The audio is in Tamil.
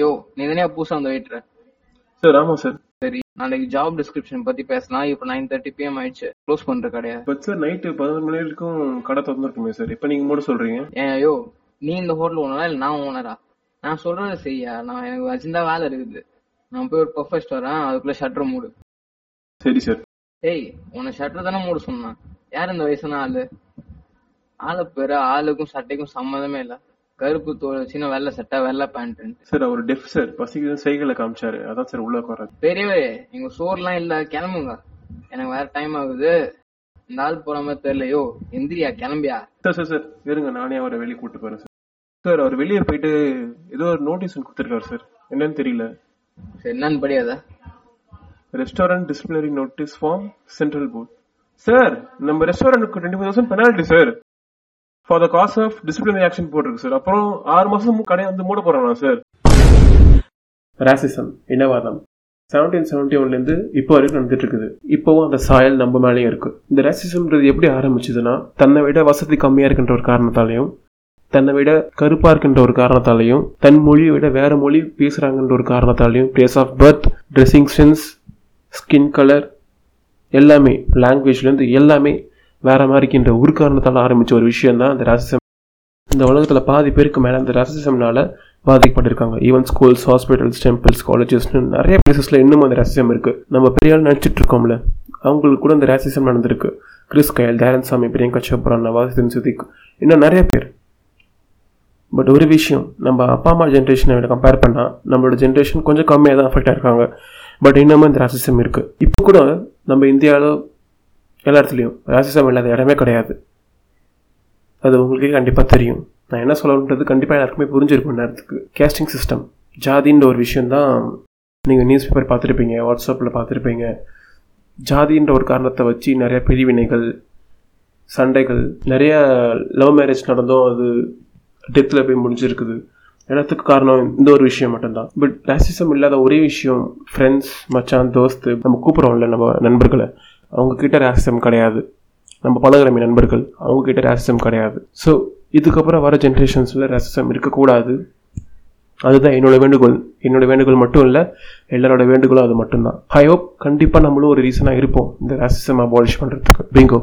யோ நீ தானே புதுசா வந்து வெயிட்ற சார் ஆமா சார். சரி நாளைக்கு ஜாப் டிஸ்கிரிப்ஷன் பத்தி பேசலாம். இப்போ நைன் தேர்ட்டி பிஎம் ஆயிடுச்சு. க்ளோஸ் பண்ற கடையா. பட் சார் நைட்டு பதினொரு மணி வரைக்கும் கடை திறந்துருக்குமே சார். இப்போ நீங்க மட்டும் சொல்றீங்க. ஏன் யோ நீ இந்த ஹோட்டல் ஓனரா இல்ல நான் ஓனரா நான் சொல்றதை செய்யா நான் எனக்கு வச்சிருந்தா வேலை இருக்குது. நான் போய் ஒரு பர்ஃபெக்ட் வரேன் அதுக்குள்ள ஷட்டர் மூடு. சரி சார். ஏய் உன்னை ஷட்டர் தானே மூட சொன்னான். யார் இந்த வயசான ஆளு? ஆளு பேரு ஆளுக்கும் சட்டைக்கும் சம்மந்தமே இல்ல. கருப்பு தோல் சின்ன வெள்ளை சட்டை வெள்ளை பேண்ட் சார் அவர் டெஃப் சார். பசிக்கு சைக்கிள காமிச்சாரு. அதான் சார் உள்ள உட்காராது பெரியவே எங்க சோர்லாம் இல்ல. கிளம்புங்க. எனக்கு வேற டைம் ஆகுது. இந்த ஆள் போற மாதிரி தெரியலையோ எந்திரியா கிளம்பியா? Sir sir sir. இருங்க நானே அவரை வெளியே கூட்டு போறேன் சார். சார் அவர் வெளியே போயிட்டு ஏதோ ஒரு நோட்டீஸ் கொடுத்துருக்காரு சார். என்னன்னு தெரியல. சரி என்னன்னு படியாத? Restaurant disciplinary notice from central board sir நம்ம ரெஸ்டாரண்ட்டுக்கு twenty five thousand penalty sir. For the cause of disciplinary action போட்டிருக்கு சார் அப்புறம் ஆறு மாசம் கடையை வந்து மூட போறானா சார் ராசிசம் இனவாதம். செவன்டீன் செவன்டி ஒன்லேருந்து இப்போ வரைக்கும் நடந்துட்டு இருக்குது இப்போவும் அந்த சாயல் நம்ம மேலேயும் இருக்கு. இந்த ராசிசம்ன்றது எப்படி ஆரம்பிச்சதுன்னா தன்னை விட வசதி கம்மியாக இருக்கின்ற ஒரு காரணத்தாலையும் தன்னை விட கருப்பாக இருக்கின்ற ஒரு காரணத்தாலையும் தன் மொழியை விட வேற மொழி பேசுகிறாங்கன்ற ஒரு காரணத்தாலையும் place of birth dressing sense skin colour எல்லாமே லாங்குவேஜ்லேருந்து எல்லாமே வேற மாதிரிக்கின்ற ஒரு காரணத்தால் ஆரம்பிச்ச ஒரு விஷயம் தான் இந்த ராசிசம் இந்த உலகத்தில் பாதி பேருக்கு மேலே அந்த ராசிசம்னால பாதிக்கப்பட்டிருக்காங்க. ஈவன் ஸ்கூல்ஸ் ஹாஸ்பிட்டல்ஸ் டெம்பிள்ஸ் காலேஜஸ்னு நிறைய பிளேசஸில் இன்னும் அந்த ராசிசம் இருக்குது நம்ம பெரிய ஆள் நினச்சிட்டு இருக்கோம்ல. அவங்களுக்கு கூட இந்த ராசிசம் நடந்திருக்கு. கிறிஸ் கயல் தேரன் சாமி பிரியங்கா சோப்ரா நவாசின் சுதிக் இன்னும் நிறைய பேர். பட் ஒரு விஷயம் நம்ம அப்பா அம்மா ஜென்ரேஷனை விட கம்பேர் பண்ணால் நம்மளோட ஜென்ரேஷன் கொஞ்சம் கம்மியாக தான் அஃபெக்ட் ஆயிருக்காங்க பட் இன்னமும் இந்த ராசிசம் இருக்குது இப்போ கூட நம்ம இந்தியாவில் எல்லா இடத்துலையும் ராசிசம் இல்லாத இடமே கிடையாது. அது உங்களுக்கே கண்டிப்பாக தெரியும். நான் என்ன சொல்லணுன்றது கண்டிப்பாக எல்லாருக்குமே புரிஞ்சிருக்கும் நேரத்துக்கு. கேஸ்டிங் சிஸ்டம் ஜாதின்ற ஒரு விஷயம் தான் நீங்கள் நியூஸ் பேப்பர் பார்த்துருப்பீங்க வாட்ஸ்அப்பில் பார்த்துருப்பீங்க. ஜாதின்ற ஒரு காரணத்தை வச்சு நிறைய பிரிவினைகள் சண்டைகள் நிறைய லவ் மேரேஜ் நடந்தும் அது டெத்தில் போய் முடிஞ்சிருக்குது. எல்லாத்துக்கு காரணம் இந்த ஒரு விஷயம் மட்டும்தான். பட் ராசிசம் இல்லாத ஒரே விஷயம் ஃப்ரெண்ட்ஸ் மச்சான் தோஸ்து நம்ம கூப்பிட்றோம்ல நம்ம நண்பர்களை. அவங்கக்கிட்ட ரேசிசம் கிடையாது. நம்ம பழகிறமே நண்பர்கள் அவங்கக்கிட்ட ரேசிசம் கிடையாது. ஸோ இதுக்கப்புறம் வர ஜென்ரேஷன்ஸில் ரேசிசம் இருக்கக்கூடாது. அதுதான் என்னோட வேண்டுகோள். என்னோட வேண்டுகோள் மட்டும் இல்லை எல்லாரோட வேண்டுகோளும் அது மட்டும்தான். ஐ ஹோப் கண்டிப்பாக நம்மளும் ஒரு ரீசனாக இருப்போம் இந்த ரேசிசம் அபாலிஷ் பண்ணுறதுக்கு பிங்கோ